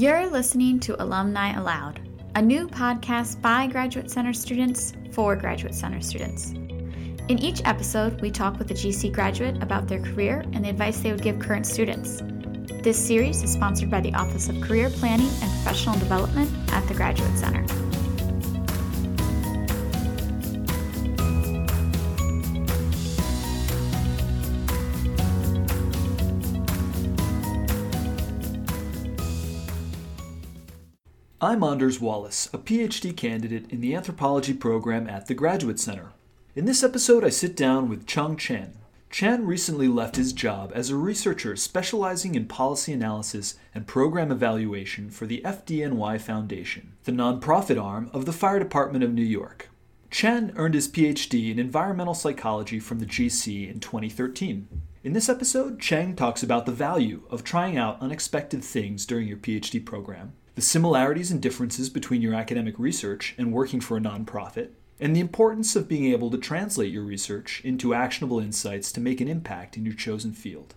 You're listening to Alumni Aloud, a new podcast by Graduate Center students for Graduate Center students. In each episode, we talk with a GC graduate about their career and the advice they would give current students. This series is sponsored by the Office of Career Planning and Professional Development at the Graduate Center. I'm Anders Wallace, a PhD candidate in the anthropology program at the Graduate Center. In this episode, I sit down with Chung Chen. Chen recently left his job as a researcher specializing in policy analysis and program evaluation for the FDNY Foundation, the nonprofit arm of the Fire Department of New York. Chen earned his PhD in environmental psychology from the GC in 2013. In this episode, Chen talks about the value of trying out unexpected things during your PhD program the similarities and differences between your academic research and working for a nonprofit, and the importance of being able to translate your research into actionable insights to make an impact in your chosen field.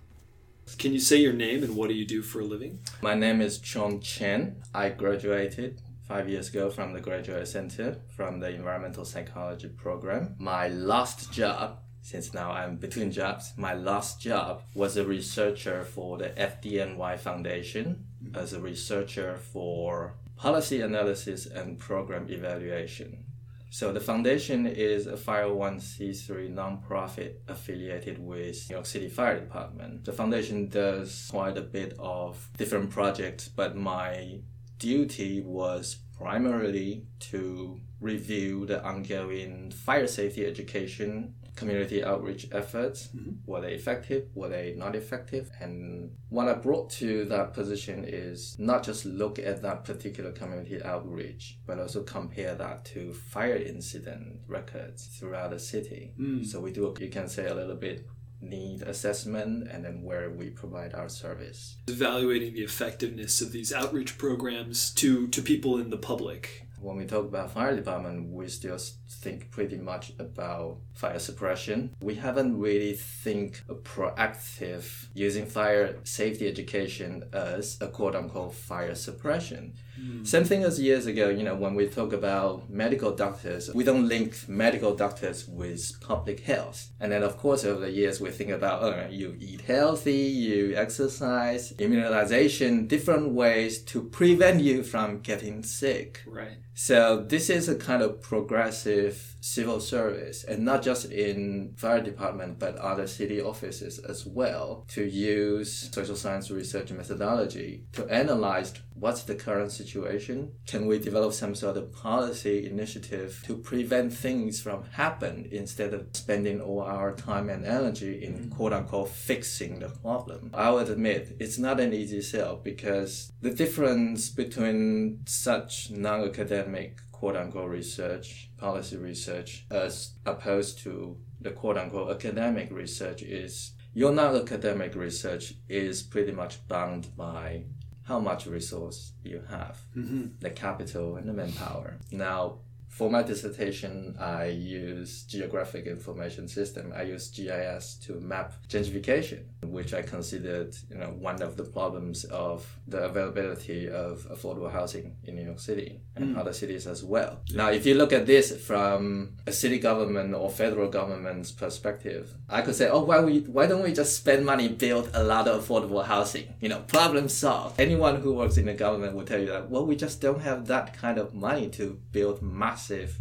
Can you say your name and what do you do for a living? My name is Chung Chen. I graduated five years ago from the Graduate Center from the Environmental Psychology program. My last job since now I'm between jobs. My last job was a researcher for the FDNY Foundation. As a researcher for policy analysis and program evaluation. So the foundation is a 501c3 nonprofit affiliated with New York City Fire Department. The foundation does quite a bit of different projects, but my duty was primarily to review the ongoing fire safety education community outreach efforts. Mm-hmm. Were they effective? Were they not effective? And what I brought to that position is not just look at that particular community outreach, but also compare that to fire incident records throughout the city. Mm. So we do, you can say, a little bit need assessment and then where we provide our service. Evaluating the effectiveness of these outreach programs to, to people in the public. When we talk about fire department, we still think pretty much about fire suppression. We haven't really think proactive using fire safety education as a quote unquote fire suppression. Mm. Same thing as years ago, you know, when we talk about medical doctors, we don't link medical doctors with public health. And then, of course, over the years, we think about, oh, you eat healthy, you exercise, immunization, different ways to prevent you from getting sick. Right. So this is a kind of progressive civil service, and not just in fire department, but other city offices as well, to use social science research methodology to analyze what's the current situation. Can we develop some sort of policy initiative to prevent things from happen instead of spending all our time and energy in mm. quote unquote fixing the problem? I would admit it's not an easy sell because the difference between such non-academic quote unquote research, policy research, as opposed to the quote unquote academic research is your non academic research is pretty much bound by how much resource you have, mm-hmm. the capital and the manpower. Now, for my dissertation, I use geographic information system. I use GIS to map gentrification, which I considered, you know, one of the problems of the availability of affordable housing in New York City and mm. other cities as well. Now, if you look at this from a city government or federal government's perspective, I could say, oh, why we why don't we just spend money build a lot of affordable housing? You know, problem solved. Anyone who works in the government will tell you that, well, we just don't have that kind of money to build mass massive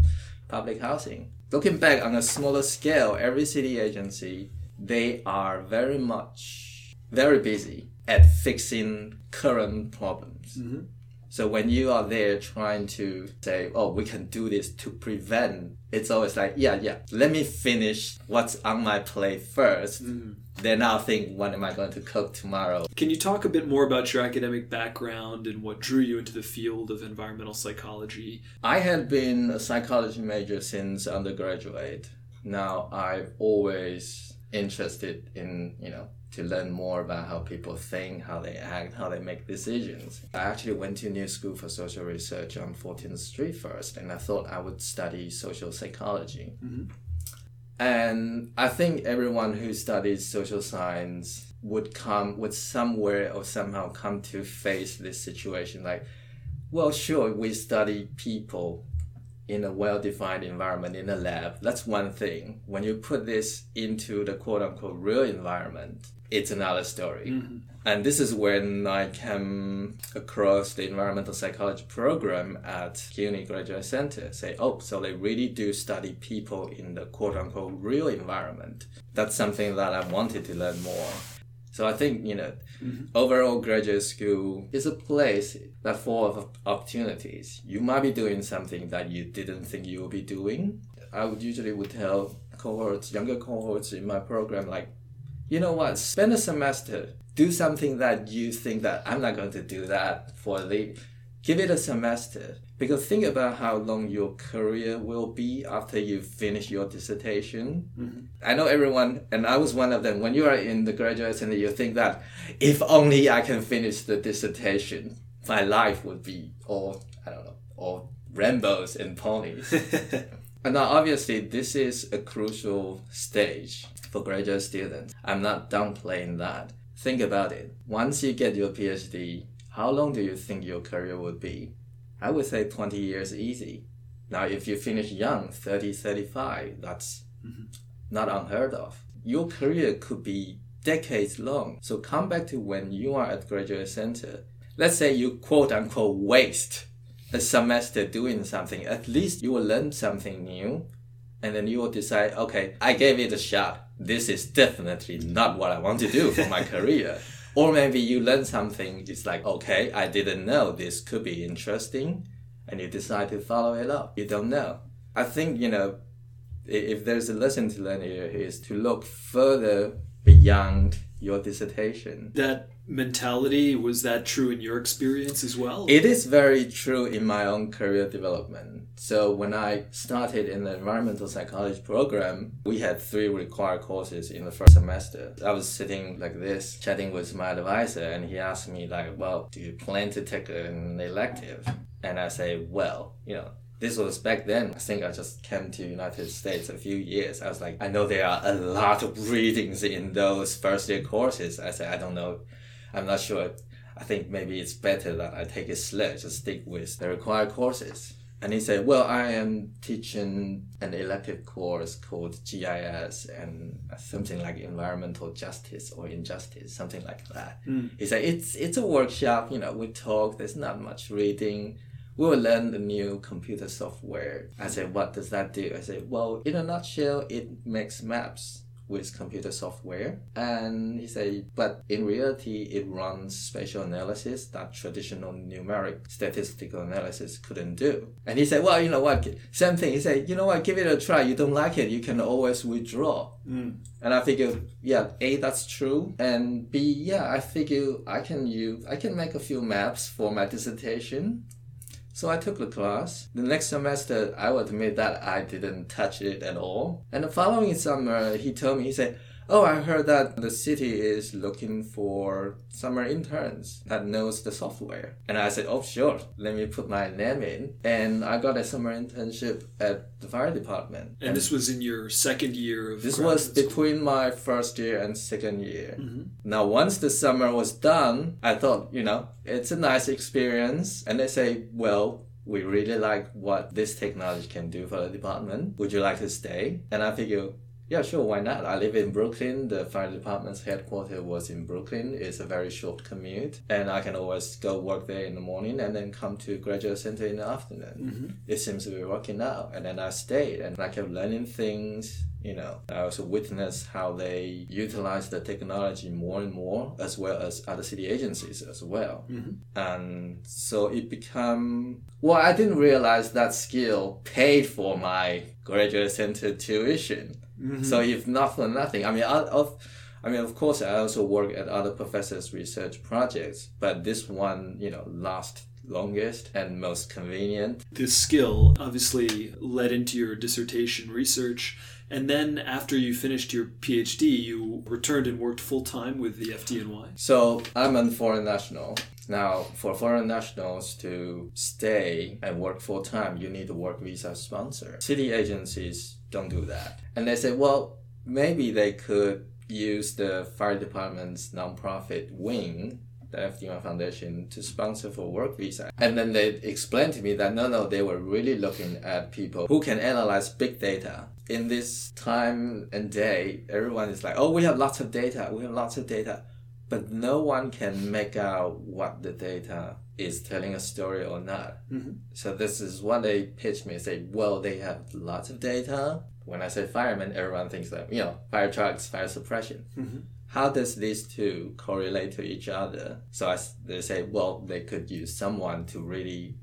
public housing. Looking back on a smaller scale, every city agency, they are very much, very busy at fixing current problems. Mm-hmm. So when you are there trying to say, oh, we can do this to prevent, it's always like, yeah, yeah, let me finish what's on my plate 1st mm-hmm. Then I'll think, what am I going to cook tomorrow? Can you talk a bit more about your academic background and what drew you into the field of environmental psychology? I had been a psychology major since undergraduate. Now I've always interested in, you know, to learn more about how people think, how they act, how they make decisions. I actually went to New School for Social Research on 14th Street first, and I thought I would study social psychology. Mm-hmm. And I think everyone who studies social science would come would somewhere or somehow come to face this situation like well sure we study people in a well-defined environment in a lab that's one thing. When you put this into the quote-unquote real environment it's another story. Mm-hmm. and this is when i came across the environmental psychology program at CUNY graduate center. Say oh so they really do study people in the quote-unquote real environment. That's something that i wanted to learn more so I think you know, mm-hmm. overall graduate school is a place that full of opportunities. You might be doing something that you didn't think you would be doing. I would usually would tell cohorts, younger cohorts in my program, like, you know what, spend a semester, do something that you think that I'm not going to do that for the give it a semester because think about how long your career will be after you finish your dissertation. Mm-hmm. I know everyone, and I was one of them. When you are in the graduate center, you think that if only I can finish the dissertation, my life would be all, I don't know, all rainbows and ponies. and now, obviously, this is a crucial stage for graduate students. I'm not downplaying that. Think about it. Once you get your PhD, how long do you think your career would be? I would say 20 years easy. Now, if you finish young, 30, 35, that's mm-hmm. not unheard of. Your career could be decades long. So come back to when you are at graduate center. Let's say you quote unquote waste a semester doing something. At least you will learn something new. And then you will decide, okay, I gave it a shot. This is definitely not what I want to do for my career. Or maybe you learn something, it's like, okay, I didn't know this could be interesting, and you decide to follow it up. You don't know. I think, you know, if there's a lesson to learn here is to look further beyond your dissertation. That mentality, was that true in your experience as well? It is very true in my own career development. So when I started in the environmental psychology program, we had three required courses in the first semester. I was sitting like this, chatting with my advisor, and he asked me like, well, do you plan to take an elective? And I say, well, you know, this was back then. I think I just came to United States a few years. I was like, I know there are a lot of readings in those first year courses. I said, I don't know. I'm not sure. I think maybe it's better that I take it slow, just stick with the required courses. And he said, Well, I am teaching an elective course called GIS and something like environmental justice or injustice, something like that. Mm. He said, It's it's a workshop, you know, we talk, there's not much reading we will learn the new computer software. I said, what does that do? I said, well, in a nutshell, it makes maps with computer software. And he said, but in reality, it runs spatial analysis that traditional numeric statistical analysis couldn't do. And he said, well, you know what? Same thing. He said, you know what? Give it a try. You don't like it, you can always withdraw. Mm. And I figured, yeah, A, that's true. And B, yeah, I figure I can use, I can make a few maps for my dissertation so I took the class. The next semester, I will admit that I didn't touch it at all. And the following summer, he told me, he said, Oh, I heard that the city is looking for summer interns that knows the software. And I said, oh, sure, let me put my name in. And I got a summer internship at the fire department. And, and this was in your second year of This was between my first year and second year. Mm-hmm. Now, once the summer was done, I thought, you know, it's a nice experience. And they say, well, we really like what this technology can do for the department. Would you like to stay? And I figure, yeah, sure, why not? I live in Brooklyn. The fire department's headquarters was in Brooklyn. It's a very short commute, and I can always go work there in the morning and then come to graduate center in the afternoon. Mm-hmm. It seems to be working out, and then I stayed and I kept learning things. You know, I also witnessed how they utilize the technology more and more, as well as other city agencies as well. Mm-hmm. And so it become well. I didn't realize that skill paid for my graduate center tuition Mm-hmm. So if not for nothing, I mean, of, I mean, of course, I also work at other professors' research projects, but this one, you know, last longest and most convenient. This skill obviously led into your dissertation research. And then after you finished your PhD, you returned and worked full time with the FDNY. So I'm a foreign national. Now, for foreign nationals to stay and work full time, you need a work visa sponsor. City agencies don't do that. And they said, well, maybe they could use the fire department's nonprofit wing, the FDNY Foundation, to sponsor for work visa. And then they explained to me that no, no, they were really looking at people who can analyze big data. In this time and day, everyone is like, oh, we have lots of data, we have lots of data. But no one can make out what the data is telling a story or not. Mhm. So this is what they pitch me. Say, well, they have lots of data. When I say firemen, everyone thinks that you know fire trucks, fire suppression. Mhm. How does these two correlate to each other? So I they say, well, they could use someone to really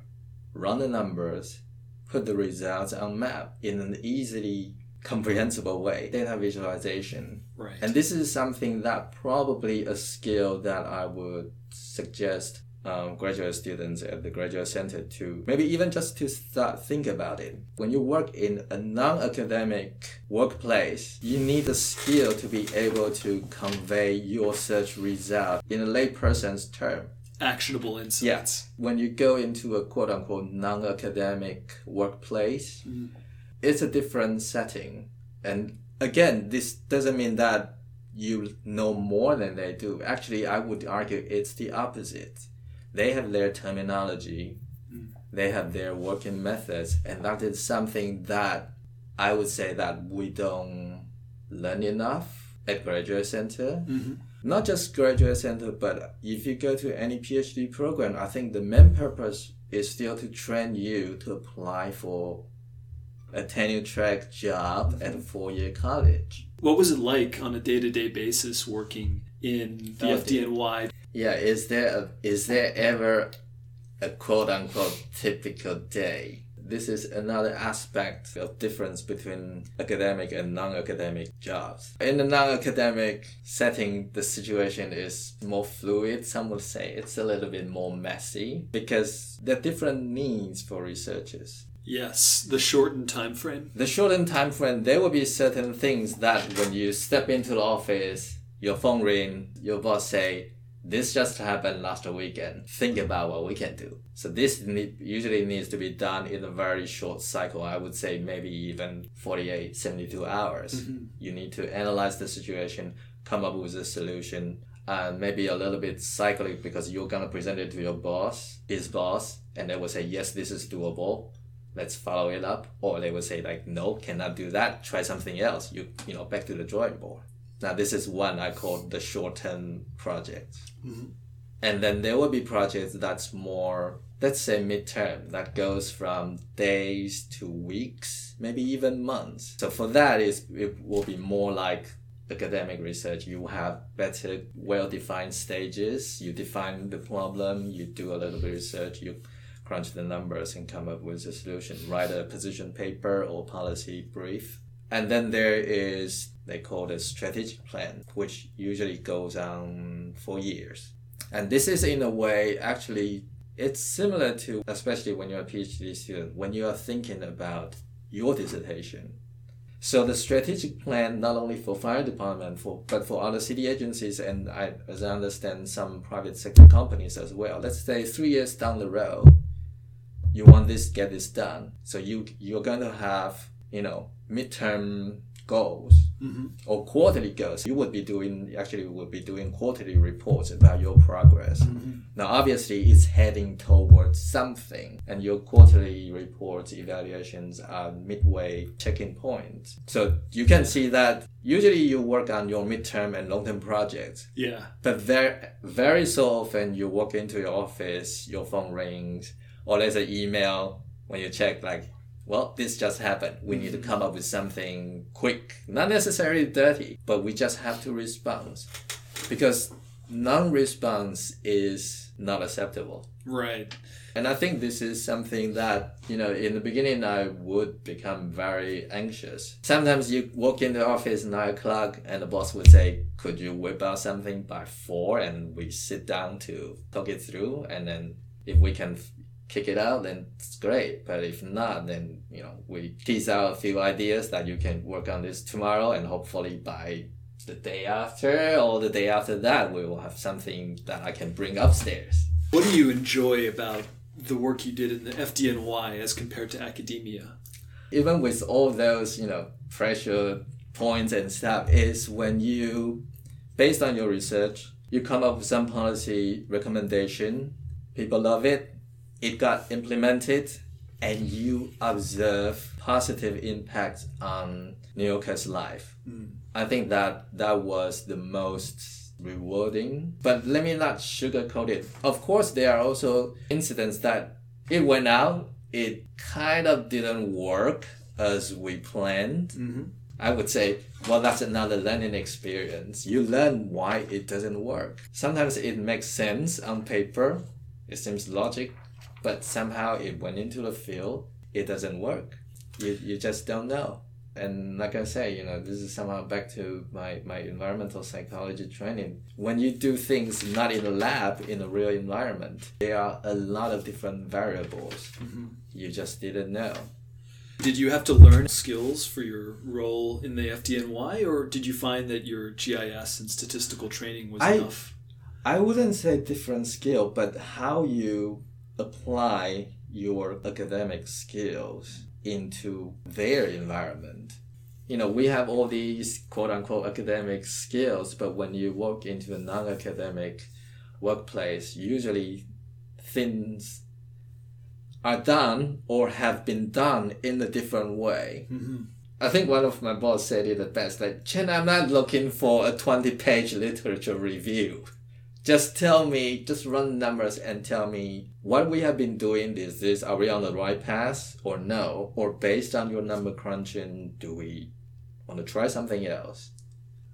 run the numbers, put the results on map in an easily comprehensible way. Data visualization. Right. And this is something that probably a skill that I would suggest um, graduate students at the graduate center to maybe even just to start think about it. When you work in a non-academic workplace, you need a skill to be able to convey your search result in a layperson's term. Actionable insights. Yes. When you go into a quote unquote non academic workplace, Mhm. It's a different setting. And again, this doesn't mean that you know more than they do. Actually, I would argue it's the opposite. They have their terminology, they have their working methods, and that is something that I would say that we don't learn enough at graduate center Mhm. not just graduate center, but if you go to any PhD program, I think the main purpose is still to train you to apply for a tenure track job at a four year college. What was it like on a day to day basis working in the Oh, FDNY? Yeah, is there a, is there ever a quote unquote typical day? This is another aspect of difference between academic and non-academic jobs. In the non-academic setting, the situation is more fluid. Some would say it's a little bit more messy because there are different needs for researchers. Yes, the shortened time frame. The shortened time frame, there will be certain things that when you step into the office, your phone ring, your boss say, this just happened last weekend. Think about what we can do. So this usually needs to be done in a very short cycle. I would say maybe even 48, 72 hours. Mm-hmm. You need to analyze the situation, come up with a solution, and maybe a little bit cyclic because you're gonna present it to your boss, his boss, and they will say, yes, this is doable let's follow it up. Or they will say like no cannot do that. Try something else. You you know back to the drawing board. Now this is one i call the short term project mm-hmm. and then there will be projects that's more let's say midterm that goes from days to weeks maybe even months. So for that is it will be more like academic research. You have better well-defined stages. You define the problem. You do a little bit of research. You crunch the numbers and come up with a solution. Write a position paper or policy brief. And then there is they call it a strategic plan which usually goes on for years. And this is in a way actually it's similar to especially when you're a phd student when you are thinking about your dissertation. So the strategic plan not only for fire department for but for other city agencies and I, as I understand some private sector companies as well. Let's say three years down the road, you want this get this done. So you you're gonna have you know midterm goals mm-hmm. or quarterly goals. You would be doing actually would be doing quarterly reports about your progress. Mm-hmm. Now obviously it's heading towards something, and your quarterly reports evaluations are midway checking points. So you can see that usually you work on your midterm and long term projects. Yeah. But very, very so often you walk into your office, your phone rings, or there's an email when you check like, well, this just happened. We need to mm. come up with something quick, not necessarily dirty, but we just have to respond, because non-response is not acceptable. Right. And I think this is something that, you know, in the beginning I would become very anxious. Sometimes you walk in the office nine o'clock and the boss would say, Could you whip out something by four? And we sit down to talk it through. And then if we can kick it out, then it's great. But if not, then, you know, we tease out a few ideas that you can work on this tomorrow and hopefully by the day after or the day after that, we will have something that I can bring upstairs. What do you enjoy about the work you did in the FDNY as compared to academia? even with all those you know pressure points and stuff is when you, based on your research, you come up with some policy recommendation. People love it. It got implemented, and you observe positive impact on New Yorkers' life. Mm. I think that that was the most rewarding. But let me not sugarcoat it. Of course, there are also incidents that it went out, it kind of didn't work as we planned. Mm-hmm. I would say, well, that's another learning experience. You learn why it doesn't work. Sometimes it makes sense on paper, it seems logic, but somehow it went into the field, it doesn't work. You, you just don't know. And like I say, you know, this is somehow back to my, my environmental psychology training. When you do things not in a lab, in a real environment, there are a lot of different variables mm-hmm. you just didn't know. Did you have to learn skills for your role in the FDNY, or did you find that your GIS and statistical training was I, enough? I wouldn't say different skill, but how you apply your academic skills into their environment. You know, we have all these quote unquote academic skills, but when you walk into a non academic workplace, usually things are done or have been done in a different way. Mm-hmm. I think one of my boss said it the best like, Chen, I'm not looking for a 20 page literature review. Just tell me, just run numbers and tell me what we have been doing is this, are we on the right path or no? Or based on your number crunching, do we want to try something else?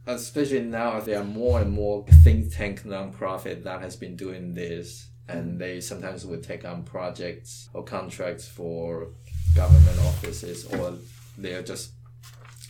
Especially now, there are more and more think tank nonprofit that has been doing this and they sometimes would take on projects or contracts for government offices or they're just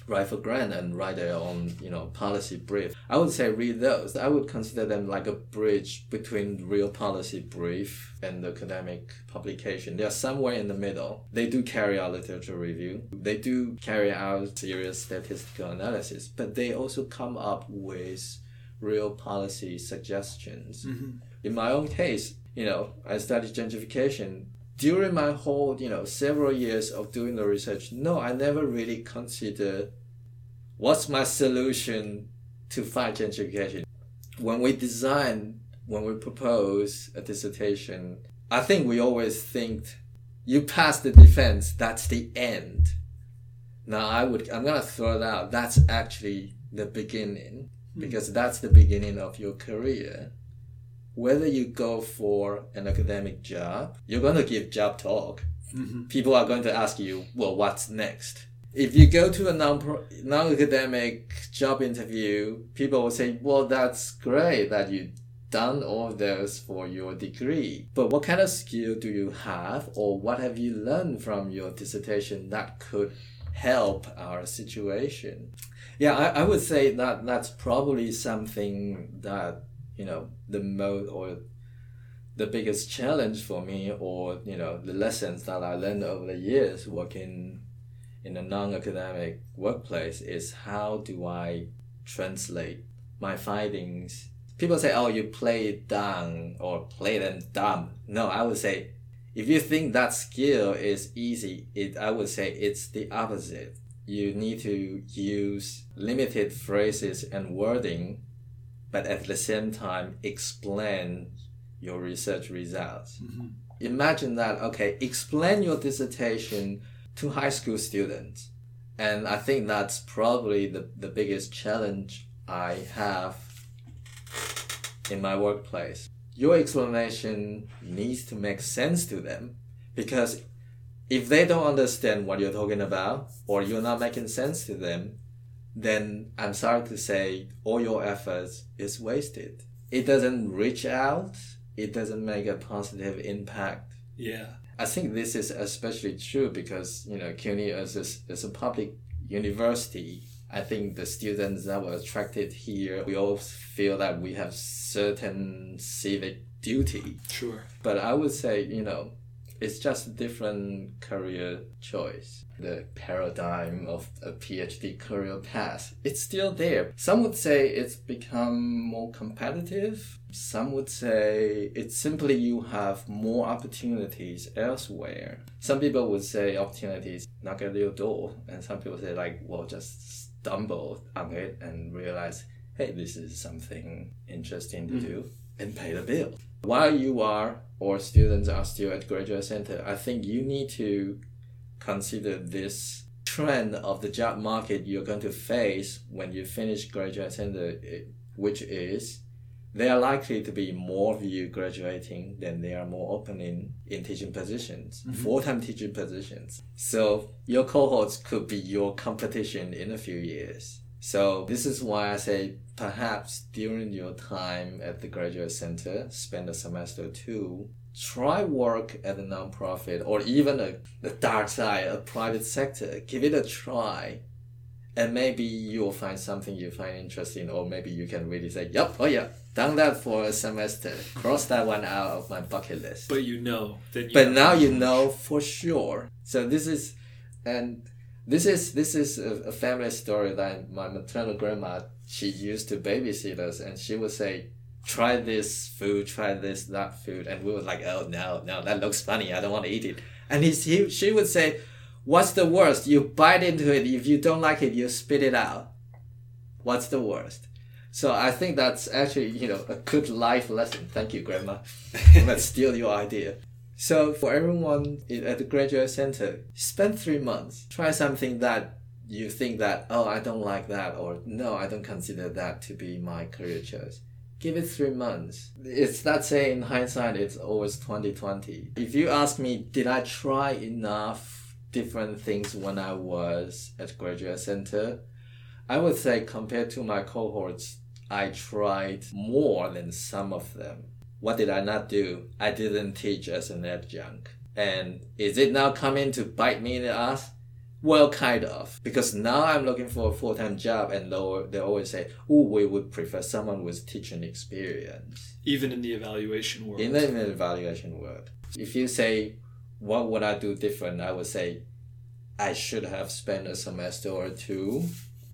write for grant and write their own you know policy brief. I would say read those. I would consider them like a bridge between real policy brief and the academic publication. They're somewhere in the middle. They do carry out literature review. They do carry out serious statistical analysis but they also come up with real policy suggestions. Mm-hmm. in my own case you know, I studied gentrification. During my whole, you know, several years of doing the research, no, I never really considered what's my solution to fight gentrification. When we design, when we propose a dissertation, I think we always think you pass the defense, that's the end. Now I would, I'm gonna throw it out. That's actually the beginning hmm. because that's the beginning of your career whether you go for an academic job, you're going to give job talk. Mm-hmm. People are going to ask you, well, what's next? If you go to a non non-academic job interview, people will say, well, that's great that you done all this for your degree. But what kind of skill do you have or what have you learned from your dissertation that could help our situation? Yeah, I, I would say that that's probably something that you know the most or the biggest challenge for me or you know the lessons that i learned over the years working in a non-academic workplace is how do i translate my findings. People say oh you play it down or play them dumb. No i would say if you think that skill is easy it i would say it's the opposite. You need to use limited phrases and wording but at the same time explain your research results. Mm-hmm. Imagine that, okay, explain your dissertation to high school students. And I think that's probably the, the biggest challenge I have in my workplace. Your explanation needs to make sense to them because if they don't understand what you're talking about or you're not making sense to them, then I'm sorry to say all your efforts is wasted. It doesn't reach out. It doesn't make a positive impact. Yeah. I think this is especially true because, you know, CUNY is a, is a public university. I think the students that were attracted here, we all feel that we have certain civic duty. Sure. But I would say, you know, it's just a different career choice. The paradigm of a PhD career path, it's still there. Some would say it's become more competitive. Some would say it's simply you have more opportunities elsewhere. Some people would say opportunities knock at your door, and some people say like, well, just stumble on it and realize, hey, this is something interesting to hmm. do and pay the bill. While you are or students are still at graduate center, I think you need to consider this trend of the job market you're going to face when you finish graduate center, eh, which is there are likely to be more of you graduating than there are more opening in teaching positions, full-time teaching positions. So your cohorts could be your competition in a few years. So this is why I say perhaps during your time at the graduate center, spend a semester or two, try work at a nonprofit or even a, the dark side, a private sector. Give it a try and maybe you'll find something you find interesting, or maybe you can really say, "Yep, oh yeah, done that for a semester, cross that one out of my bucket list." But you know, you But now you know for sure. So this is, and this is this is a, family story that my maternal grandma she used to babysit us, and she would say, "Try this food, try this that food," and we were like, "Oh no, no, that looks funny. I don't want to eat it." And he, he she would say, "What's the worst? You bite into it. If you don't like it, you spit it out. What's the worst?" So I think that's actually you know a good life lesson. Thank you, Grandma. Let's steal your idea. So for everyone at the graduate center, spend three months. Try something that you think that oh I don't like that or no I don't consider that to be my career choice. Give it three months. It's that say in hindsight it's always twenty twenty. If you ask me, did I try enough different things when I was at graduate center? I would say compared to my cohorts, I tried more than some of them. What did I not do? I didn't teach as an adjunct. And is it now coming to bite me in the ass? Well, kind of. Because now I'm looking for a full time job, and they always say, oh, we would prefer someone with teaching experience even in the evaluation world. in the, in the evaluation world. If you say, what would I do different? I would say, I should have spent a semester or two,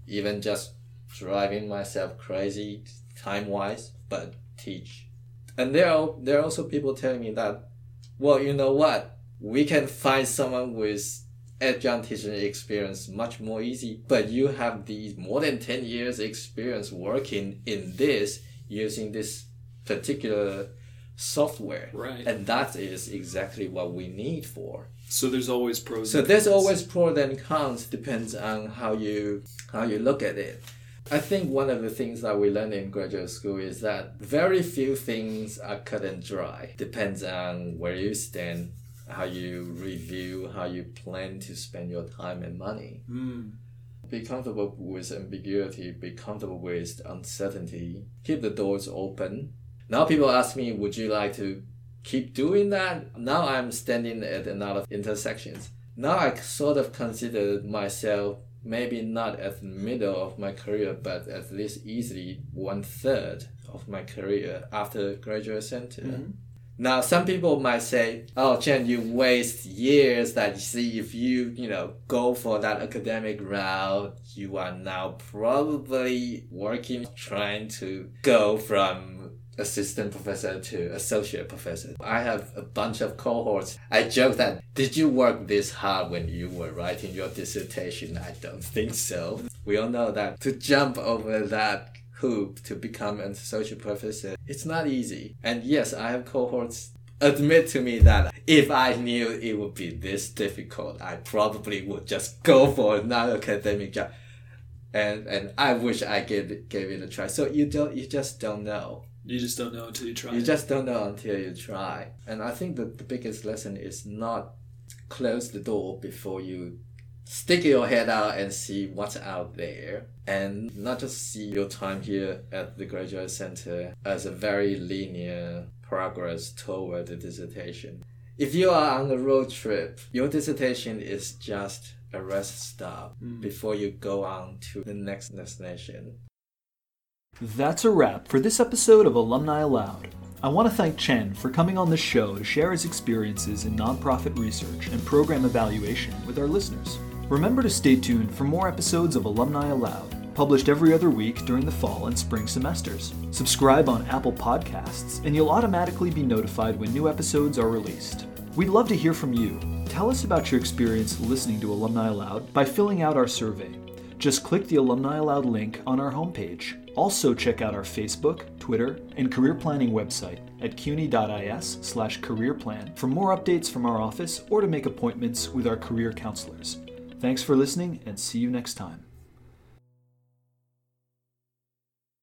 even just driving myself crazy time wise, but teach. And there are, there are also people telling me that, well, you know what? We can find someone with adjunct teaching experience much more easy, but you have these more than 10 years experience working in this using this particular software. Right. And that is exactly what we need for. so there's always pros. So there's cons. always pros and cons depends on how you how you look at it. I think one of the things that we learn in graduate school is that very few things are cut and dry. Depends on where you stand, how you review, how you plan to spend your time and money. Mm. Be comfortable with ambiguity, be comfortable with uncertainty, keep the doors open. Now people ask me, would you like to keep doing that? Now I'm standing at another intersections. Now I sort of consider myself maybe not at the middle of my career, but at least easily one third of my career after graduate center. Mm-hmm. Now, some people might say, "Oh, Chen, you waste years. That you see, if you you know go for that academic route, you are now probably working trying to go from assistant professor to associate professor. I have a bunch of cohorts. I joke that did you work this hard when you were writing your dissertation? I don't think so. We all know that to jump over that hoop to become an associate professor, it's not easy. And yes, I have cohorts admit to me that if I knew it would be this difficult, I probably would just go for another academic job. And and I wish I gave gave it a try. So you don't you just don't know. You just don't know until you try. You it. just don't know until you try. And I think that the biggest lesson is not close the door before you stick your head out and see what's out there. And not just see your time here at the graduate center as a very linear progress toward the dissertation. If you are on a road trip, your dissertation is just a rest stop hmm. before you go on to the next destination. That's a wrap for this episode of Alumni Aloud. I want to thank Chen for coming on the show to share his experiences in nonprofit research and program evaluation with our listeners. Remember to stay tuned for more episodes of Alumni Aloud, published every other week during the fall and spring semesters. Subscribe on Apple Podcasts, and you'll automatically be notified when new episodes are released. We'd love to hear from you. Tell us about your experience listening to Alumni Aloud by filling out our survey. Just click the Alumni Aloud link on our homepage. Also, check out our Facebook, Twitter, and career planning website at cuny.is slash careerplan for more updates from our office or to make appointments with our career counselors. Thanks for listening and see you next time.